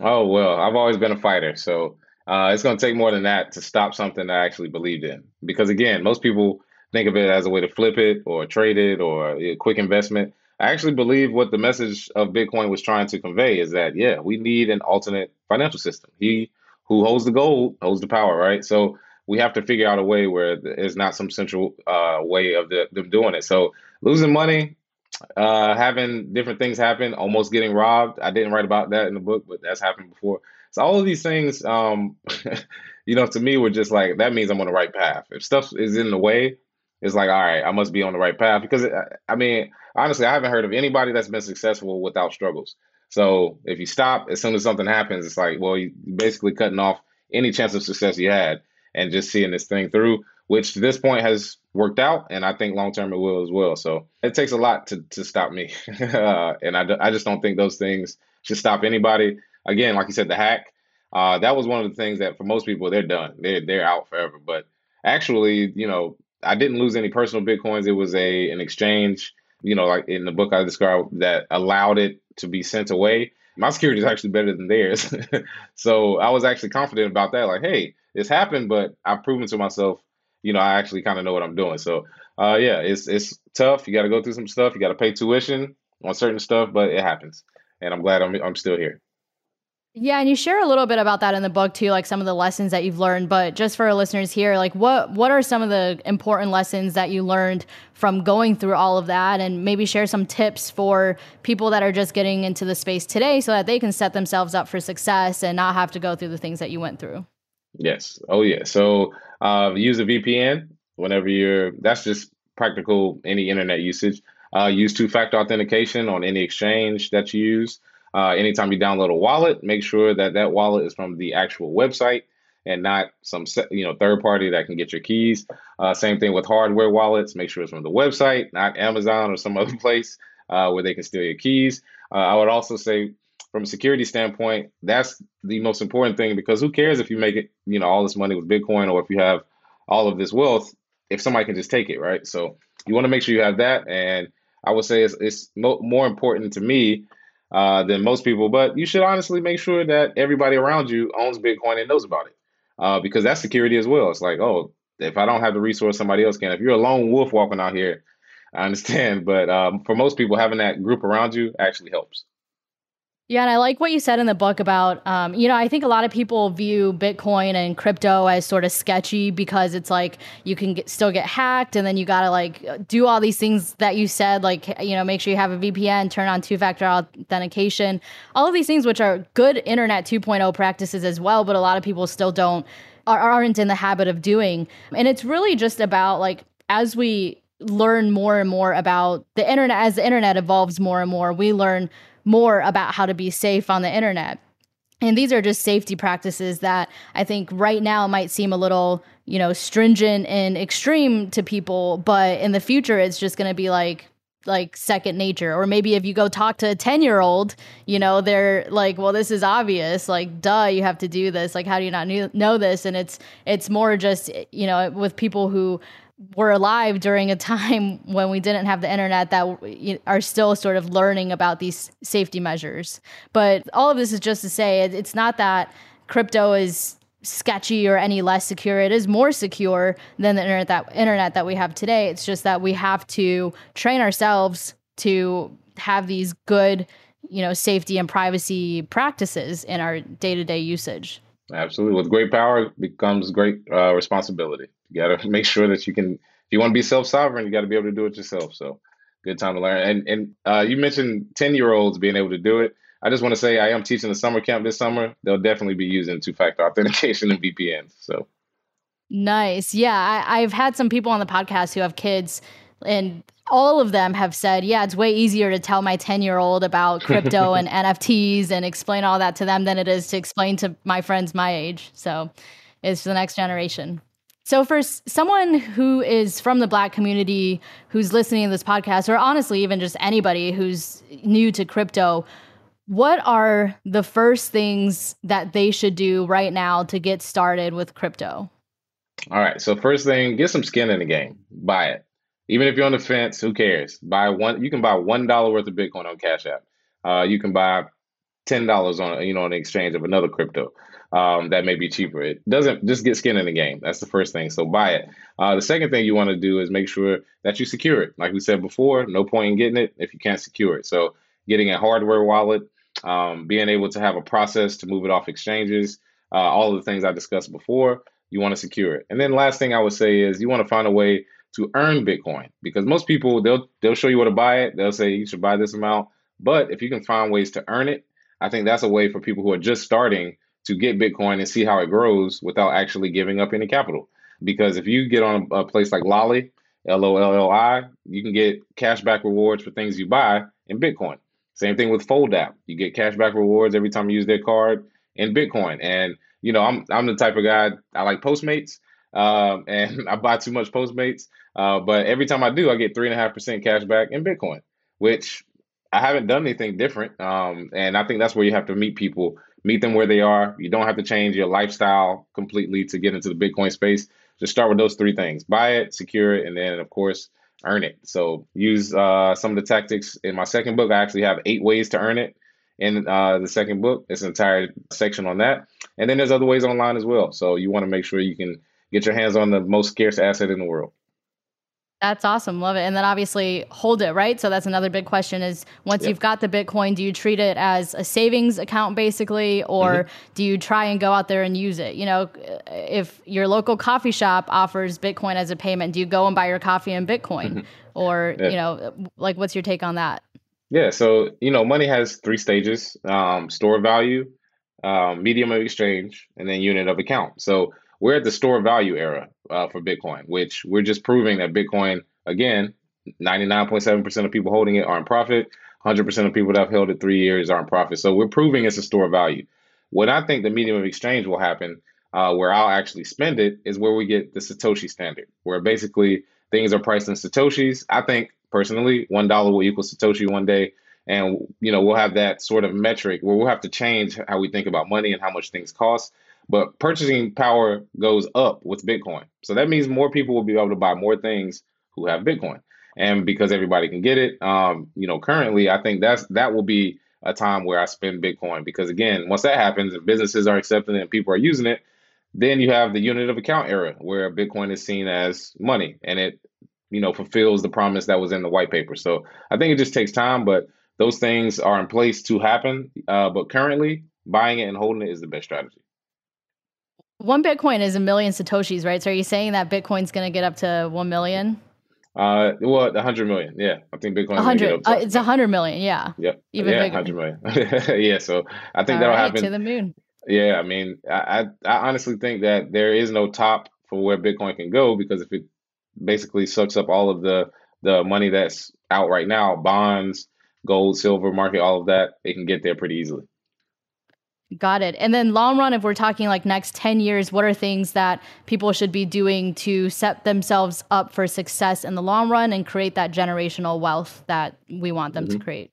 Oh, well, I've always been a fighter. So uh, it's going to take more than that to stop something I actually believed in. Because again, most people think of it as a way to flip it or trade it or a quick investment. I actually believe what the message of Bitcoin was trying to convey is that, yeah, we need an alternate financial system. He who holds the gold holds the power, right? So we have to figure out a way where there's not some central uh, way of the, them doing it. So losing money, uh, having different things happen, almost getting robbed. I didn't write about that in the book, but that's happened before. So all of these things, um, you know, to me were just like that means I'm on the right path. If stuff is in the way, it's like all right, I must be on the right path because it, I mean, honestly, I haven't heard of anybody that's been successful without struggles. So if you stop as soon as something happens, it's like well, you basically cutting off any chance of success you had and just seeing this thing through which to this point has worked out, and I think long term it will as well. So it takes a lot to to stop me, uh, and I, I just don't think those things should stop anybody. Again, like you said, the hack. Uh, that was one of the things that for most people they're done. They're they're out forever. But actually, you know, I didn't lose any personal bitcoins. It was a an exchange, you know, like in the book I described that allowed it to be sent away. My security is actually better than theirs. so I was actually confident about that. Like, hey, this happened, but I've proven to myself, you know, I actually kind of know what I'm doing. So uh, yeah, it's it's tough. You got to go through some stuff. You got to pay tuition on certain stuff, but it happens. And I'm glad I'm I'm still here. Yeah, and you share a little bit about that in the book too, like some of the lessons that you've learned. But just for our listeners here, like what what are some of the important lessons that you learned from going through all of that, and maybe share some tips for people that are just getting into the space today, so that they can set themselves up for success and not have to go through the things that you went through. Yes. Oh yeah. So uh, use a VPN whenever you're. That's just practical any internet usage. Uh, use two-factor authentication on any exchange that you use. Uh, anytime you download a wallet, make sure that that wallet is from the actual website and not some you know third party that can get your keys. Uh, same thing with hardware wallets. Make sure it's from the website, not Amazon or some other place uh, where they can steal your keys. Uh, I would also say, from a security standpoint, that's the most important thing because who cares if you make it you know all this money with Bitcoin or if you have all of this wealth if somebody can just take it, right? So you want to make sure you have that. And I would say it's, it's mo- more important to me uh, than most people, but you should honestly make sure that everybody around you owns Bitcoin and knows about it uh, because that's security as well. It's like, oh, if I don't have the resource, somebody else can. If you're a lone wolf walking out here, I understand. But um, for most people, having that group around you actually helps. Yeah, and I like what you said in the book about, um, you know, I think a lot of people view Bitcoin and crypto as sort of sketchy because it's like you can get, still get hacked, and then you got to like do all these things that you said, like you know, make sure you have a VPN, turn on two-factor authentication, all of these things, which are good Internet 2.0 practices as well, but a lot of people still don't aren't in the habit of doing, and it's really just about like as we learn more and more about the internet as the internet evolves more and more we learn more about how to be safe on the internet. And these are just safety practices that I think right now might seem a little, you know, stringent and extreme to people, but in the future it's just going to be like like second nature. Or maybe if you go talk to a 10 year old you know they're like well this is obvious. Like duh you have to do this. Like how do you not know this? And it's it's more just you know with people who were alive during a time when we didn't have the internet that are still sort of learning about these safety measures. But all of this is just to say it's not that crypto is sketchy or any less secure. It is more secure than the internet that internet that we have today. It's just that we have to train ourselves to have these good, you know, safety and privacy practices in our day-to-day usage. Absolutely. With great power becomes great uh, responsibility. You got to make sure that you can, if you want to be self sovereign, you got to be able to do it yourself. So, good time to learn. And and uh, you mentioned ten year olds being able to do it. I just want to say I am teaching a summer camp this summer. They'll definitely be using two factor authentication and VPNs. So. Nice. Yeah, I, I've had some people on the podcast who have kids and all of them have said, yeah, it's way easier to tell my 10 year old about crypto and NFTs and explain all that to them than it is to explain to my friends my age. So it's the next generation. So, for someone who is from the Black community who's listening to this podcast, or honestly, even just anybody who's new to crypto, what are the first things that they should do right now to get started with crypto? All right. So, first thing, get some skin in the game. Buy it. Even if you're on the fence, who cares? Buy one. You can buy one dollar worth of Bitcoin on Cash App. Uh, you can buy ten dollars on you know on the exchange of another crypto um, that may be cheaper. It doesn't just get skin in the game. That's the first thing. So buy it. Uh, the second thing you want to do is make sure that you secure it. Like we said before, no point in getting it if you can't secure it. So getting a hardware wallet, um, being able to have a process to move it off exchanges, uh, all of the things I discussed before, you want to secure it. And then last thing I would say is you want to find a way to earn Bitcoin because most people they'll they'll show you where to buy it. They'll say you should buy this amount. But if you can find ways to earn it, I think that's a way for people who are just starting to get Bitcoin and see how it grows without actually giving up any capital. Because if you get on a place like Lolli, L O L L I, you can get cashback rewards for things you buy in Bitcoin. Same thing with Fold app. You get cashback rewards every time you use their card in Bitcoin. And you know, I'm I'm the type of guy I like Postmates, um, and I buy too much Postmates. Uh, but every time I do, I get three and a half percent cash back in Bitcoin, which I haven't done anything different. Um, and I think that's where you have to meet people, meet them where they are. You don't have to change your lifestyle completely to get into the Bitcoin space. Just start with those three things buy it, secure it, and then, of course, earn it. So use uh, some of the tactics in my second book. I actually have eight ways to earn it in uh, the second book. It's an entire section on that. And then there's other ways online as well. So you want to make sure you can get your hands on the most scarce asset in the world. That's awesome. Love it. And then obviously hold it, right? So that's another big question is once yep. you've got the Bitcoin, do you treat it as a savings account basically or mm-hmm. do you try and go out there and use it? You know, if your local coffee shop offers Bitcoin as a payment, do you go and buy your coffee in Bitcoin? Mm-hmm. Or, yeah. you know, like what's your take on that? Yeah, so you know, money has three stages: um, store value, um, medium of exchange, and then unit of account. So we're at the store value era uh, for Bitcoin, which we're just proving that Bitcoin, again, 99.7% of people holding it are in profit. 100% of people that have held it three years are in profit. So we're proving it's a store of value. What I think the medium of exchange will happen, uh, where I'll actually spend it, is where we get the Satoshi standard, where basically things are priced in Satoshis. I think personally, one dollar will equal Satoshi one day. And you know, we'll have that sort of metric where we'll have to change how we think about money and how much things cost. But purchasing power goes up with Bitcoin. So that means more people will be able to buy more things who have Bitcoin. And because everybody can get it, um, you know, currently I think that's that will be a time where I spend Bitcoin because again, once that happens and businesses are accepting it and people are using it, then you have the unit of account era where Bitcoin is seen as money and it, you know, fulfills the promise that was in the white paper. So I think it just takes time, but those things are in place to happen. Uh, but currently, buying it and holding it is the best strategy. One Bitcoin is a million Satoshis, right? So are you saying that Bitcoin's going to get up to 1 million? Uh, well, 100 million. Yeah. I think Bitcoin. 100. Uh, it's 100 million. Yeah. Yep. Even yeah, bigger. 100 million. yeah. So I think All that'll right, happen. To the moon. Yeah. I mean, I, I, I honestly think that there is no top for where Bitcoin can go because if it basically sucks up all of the, the money that's out right now, bonds, gold, silver market, all of that, it can get there pretty easily. Got it. And then long run, if we're talking like next 10 years, what are things that people should be doing to set themselves up for success in the long run and create that generational wealth that we want them mm-hmm. to create?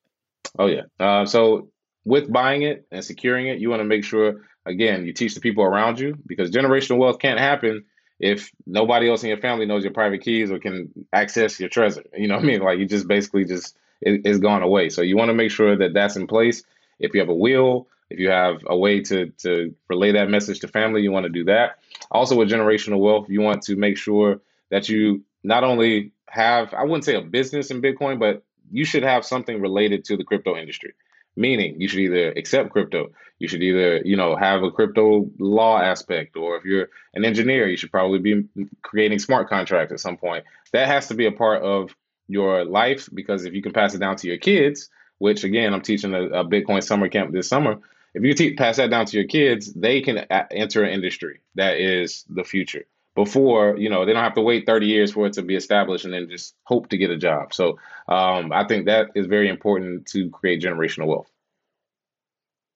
Oh, yeah. Uh, so with buying it and securing it, you want to make sure, again, you teach the people around you because generational wealth can't happen if nobody else in your family knows your private keys or can access your treasure. You know what I mean? Like you just basically just, it, it's gone away. So you want to make sure that that's in place. If you have a will, if you have a way to to relay that message to family, you want to do that. Also, with generational wealth, you want to make sure that you not only have I wouldn't say a business in Bitcoin, but you should have something related to the crypto industry. Meaning, you should either accept crypto, you should either you know have a crypto law aspect, or if you're an engineer, you should probably be creating smart contracts at some point. That has to be a part of your life because if you can pass it down to your kids, which again, I'm teaching a, a Bitcoin summer camp this summer if you te- pass that down to your kids, they can a- enter an industry that is the future. Before, you know, they don't have to wait 30 years for it to be established and then just hope to get a job. So um, I think that is very important to create generational wealth.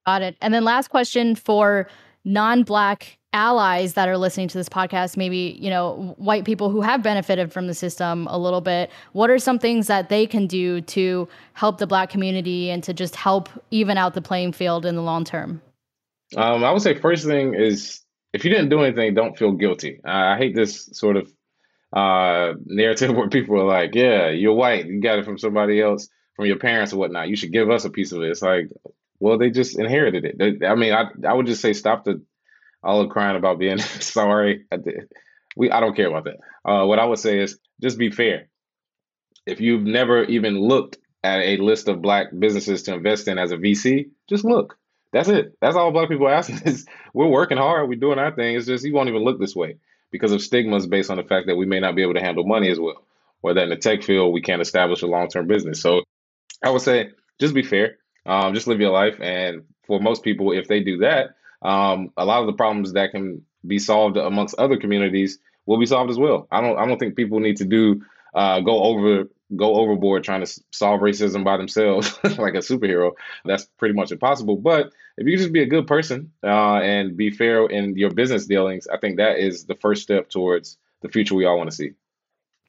Got it. And then last question for non-black allies that are listening to this podcast, maybe, you know, white people who have benefited from the system a little bit, what are some things that they can do to help the black community and to just help even out the playing field in the long term? Um, I would say first thing is if you didn't do anything, don't feel guilty. I hate this sort of uh, narrative where people are like, yeah, you're white, you got it from somebody else, from your parents or whatnot. You should give us a piece of it. It's like, well, they just inherited it. I mean, I I would just say stop the all the crying about being sorry. We I don't care about that. Uh, what I would say is just be fair. If you've never even looked at a list of black businesses to invest in as a VC, just look. That's it. That's all black people asking is we're working hard, we're doing our thing. It's just you won't even look this way because of stigmas based on the fact that we may not be able to handle money as well, or that in the tech field we can't establish a long term business. So I would say just be fair. Um, just live your life. And for most people, if they do that, um, a lot of the problems that can be solved amongst other communities will be solved as well. I don't I don't think people need to do uh, go over go overboard trying to solve racism by themselves like a superhero. That's pretty much impossible. But if you just be a good person uh, and be fair in your business dealings, I think that is the first step towards the future we all want to see.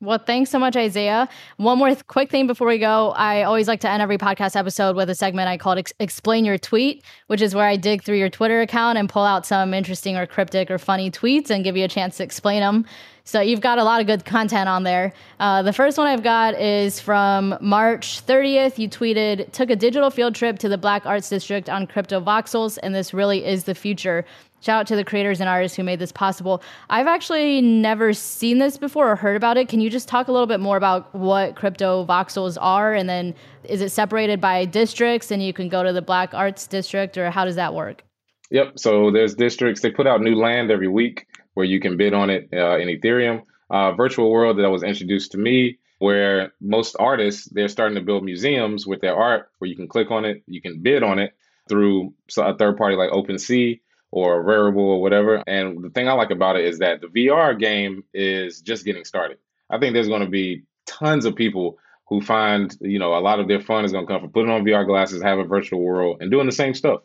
Well, thanks so much, Isaiah. One more th- quick thing before we go. I always like to end every podcast episode with a segment I call Ex- Explain Your Tweet, which is where I dig through your Twitter account and pull out some interesting or cryptic or funny tweets and give you a chance to explain them. So you've got a lot of good content on there. Uh, the first one I've got is from March 30th. You tweeted, took a digital field trip to the Black Arts District on Crypto Voxels, and this really is the future. Shout out to the creators and artists who made this possible. I've actually never seen this before or heard about it. Can you just talk a little bit more about what crypto voxels are? And then is it separated by districts and you can go to the Black Arts District or how does that work? Yep. So there's districts, they put out new land every week where you can bid on it uh, in Ethereum. Uh, virtual world that was introduced to me where most artists they're starting to build museums with their art where you can click on it you can bid on it through a third party like OpenSea or Rarible or whatever. And the thing I like about it is that the VR game is just getting started. I think there's going to be tons of people who find, you know, a lot of their fun is going to come from putting on VR glasses, have a virtual world, and doing the same stuff.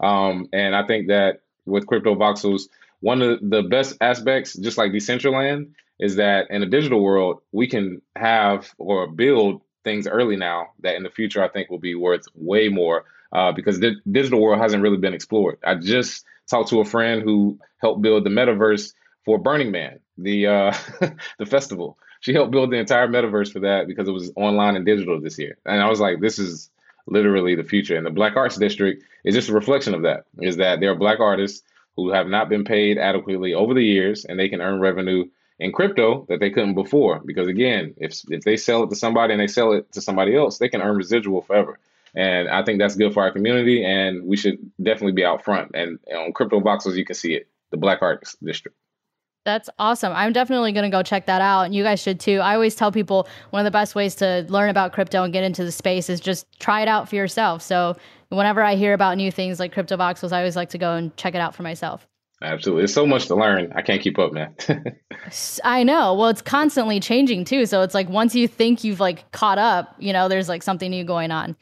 Um, and I think that with crypto voxels, one of the best aspects, just like Decentraland, is that in a digital world, we can have or build things early now that in the future I think will be worth way more uh, because the digital world hasn't really been explored. I just talked to a friend who helped build the metaverse for Burning Man, the uh, the festival. She helped build the entire metaverse for that because it was online and digital this year. And I was like, this is literally the future. And the Black Arts District is just a reflection of that. Is that there are Black artists who have not been paid adequately over the years, and they can earn revenue in crypto that they couldn't before. Because again, if if they sell it to somebody and they sell it to somebody else, they can earn residual forever. And I think that's good for our community, and we should definitely be out front. And on Crypto Voxels, you can see it, the Black Arts District. That's awesome. I'm definitely going to go check that out. And you guys should too. I always tell people one of the best ways to learn about crypto and get into the space is just try it out for yourself. So whenever I hear about new things like crypto voxels, I always like to go and check it out for myself. Absolutely. It's so much to learn. I can't keep up, man. I know. Well, it's constantly changing too. So it's like once you think you've like caught up, you know, there's like something new going on.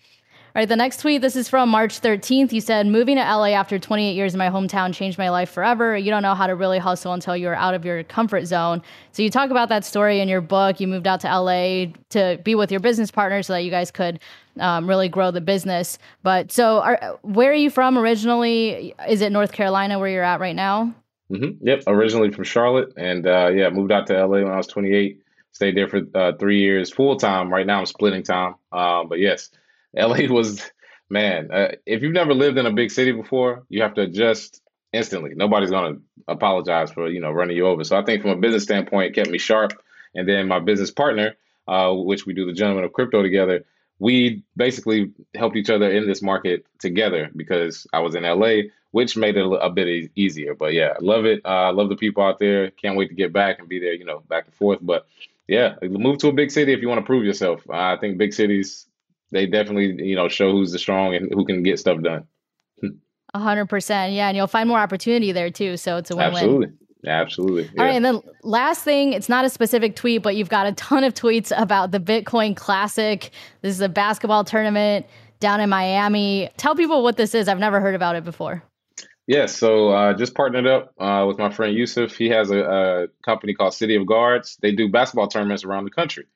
All right, the next tweet, this is from March 13th. You said, Moving to LA after 28 years in my hometown changed my life forever. You don't know how to really hustle until you're out of your comfort zone. So, you talk about that story in your book. You moved out to LA to be with your business partner so that you guys could um, really grow the business. But so, are, where are you from originally? Is it North Carolina where you're at right now? Mm-hmm. Yep, originally from Charlotte. And uh, yeah, moved out to LA when I was 28. Stayed there for uh, three years full time. Right now, I'm splitting time. Uh, but yes, LA was man. Uh, if you've never lived in a big city before, you have to adjust instantly. Nobody's gonna apologize for you know running you over. So I think from a business standpoint, it kept me sharp. And then my business partner, uh, which we do the Gentlemen of Crypto together, we basically helped each other in this market together because I was in LA, which made it a bit easier. But yeah, love it. I uh, love the people out there. Can't wait to get back and be there, you know, back and forth. But yeah, move to a big city if you want to prove yourself. I think big cities they definitely you know show who's the strong and who can get stuff done. A hundred percent, yeah, and you'll find more opportunity there too. So it's a win-win. Absolutely. Absolutely. Yeah. All right. And then last thing, it's not a specific tweet, but you've got a ton of tweets about the Bitcoin Classic. This is a basketball tournament down in Miami. Tell people what this is. I've never heard about it before. Yes. Yeah, so uh, just partnered up uh, with my friend Yusuf. He has a, a, company called City of Guards. They do basketball tournaments around the country.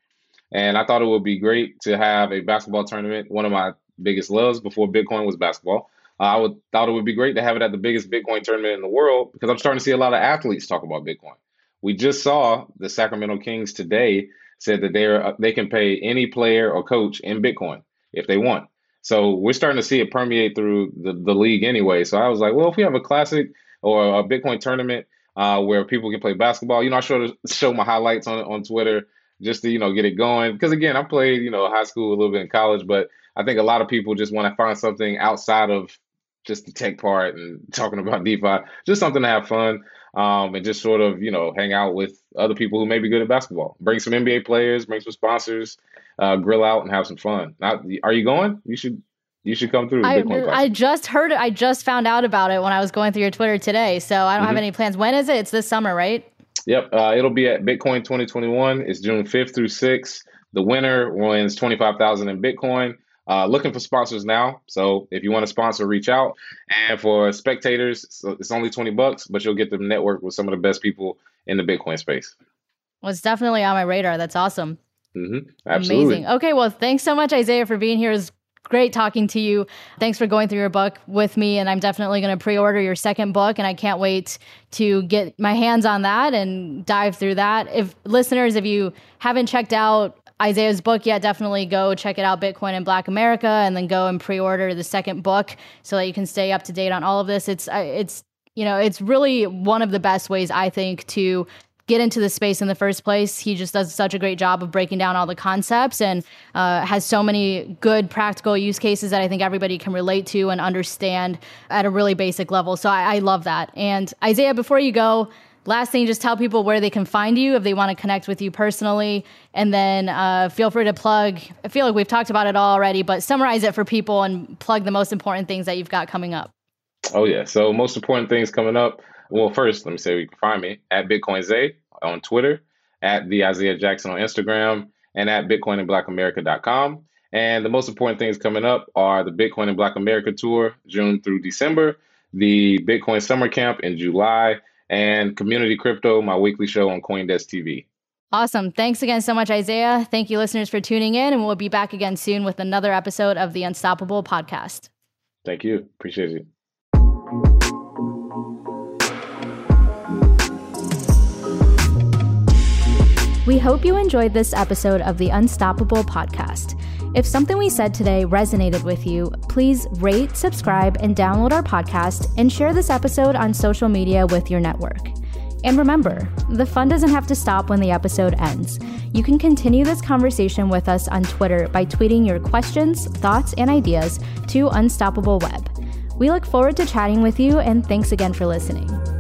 And I thought it would be great to have a basketball tournament. One of my biggest loves before Bitcoin was basketball. Uh, I would thought it would be great to have it at the biggest Bitcoin tournament in the world because I'm starting to see a lot of athletes talk about Bitcoin. We just saw the Sacramento Kings today said that they're uh, they can pay any player or coach in Bitcoin if they want. So we're starting to see it permeate through the, the league anyway. So I was like, well, if we have a classic or a Bitcoin tournament uh, where people can play basketball, you know, I show show my highlights on on Twitter just to you know get it going. Because again, I played you know high school a little bit in college, but I think a lot of people just want to find something outside of just the tech part and talking about DeFi, just something to have fun um, and just sort of you know hang out with other people who may be good at basketball. Bring some NBA players, bring some sponsors, uh, grill out and have some fun. Now, are you going? You should. You should come through. I, I just heard it. I just found out about it when I was going through your Twitter today. So I don't mm-hmm. have any plans. When is it? It's this summer, right? Yep, uh, it'll be at Bitcoin 2021. It's June 5th through 6th. The winner wins 25,000 in Bitcoin. Uh, looking for sponsors now. So if you want to sponsor, reach out. And for spectators, it's only 20 bucks, but you'll get to network with some of the best people in the Bitcoin space. Well, it's definitely on my radar. That's awesome. Mm-hmm. Absolutely. Amazing. Okay, well, thanks so much, Isaiah, for being here. It was great talking to you. Thanks for going through your book with me. And I'm definitely going to pre order your second book. And I can't wait to get my hands on that and dive through that. If listeners, if you haven't checked out Isaiah's book yet, definitely go check it out, Bitcoin and Black America, and then go and pre-order the second book so that you can stay up to date on all of this. It's it's you know it's really one of the best ways I think to get into the space in the first place. He just does such a great job of breaking down all the concepts and uh, has so many good practical use cases that I think everybody can relate to and understand at a really basic level. So I, I love that. And Isaiah, before you go, last thing, just tell people where they can find you if they want to connect with you personally. And then uh, feel free to plug. I feel like we've talked about it all already, but summarize it for people and plug the most important things that you've got coming up. Oh, yeah. So, most important things coming up. Well, first, let me say you can find me at Bitcoin Zay on Twitter, at the Isaiah Jackson on Instagram, and at BitcoinandBlackAmerica.com. And the most important things coming up are the Bitcoin and Black America Tour, June through December, the Bitcoin Summer Camp in July, and Community Crypto, my weekly show on Coindesk TV. Awesome. Thanks again so much, Isaiah. Thank you, listeners, for tuning in, and we'll be back again soon with another episode of the Unstoppable podcast. Thank you. Appreciate it. We hope you enjoyed this episode of the Unstoppable podcast. If something we said today resonated with you, please rate, subscribe, and download our podcast and share this episode on social media with your network. And remember, the fun doesn't have to stop when the episode ends. You can continue this conversation with us on Twitter by tweeting your questions, thoughts, and ideas to Unstoppable Web. We look forward to chatting with you, and thanks again for listening.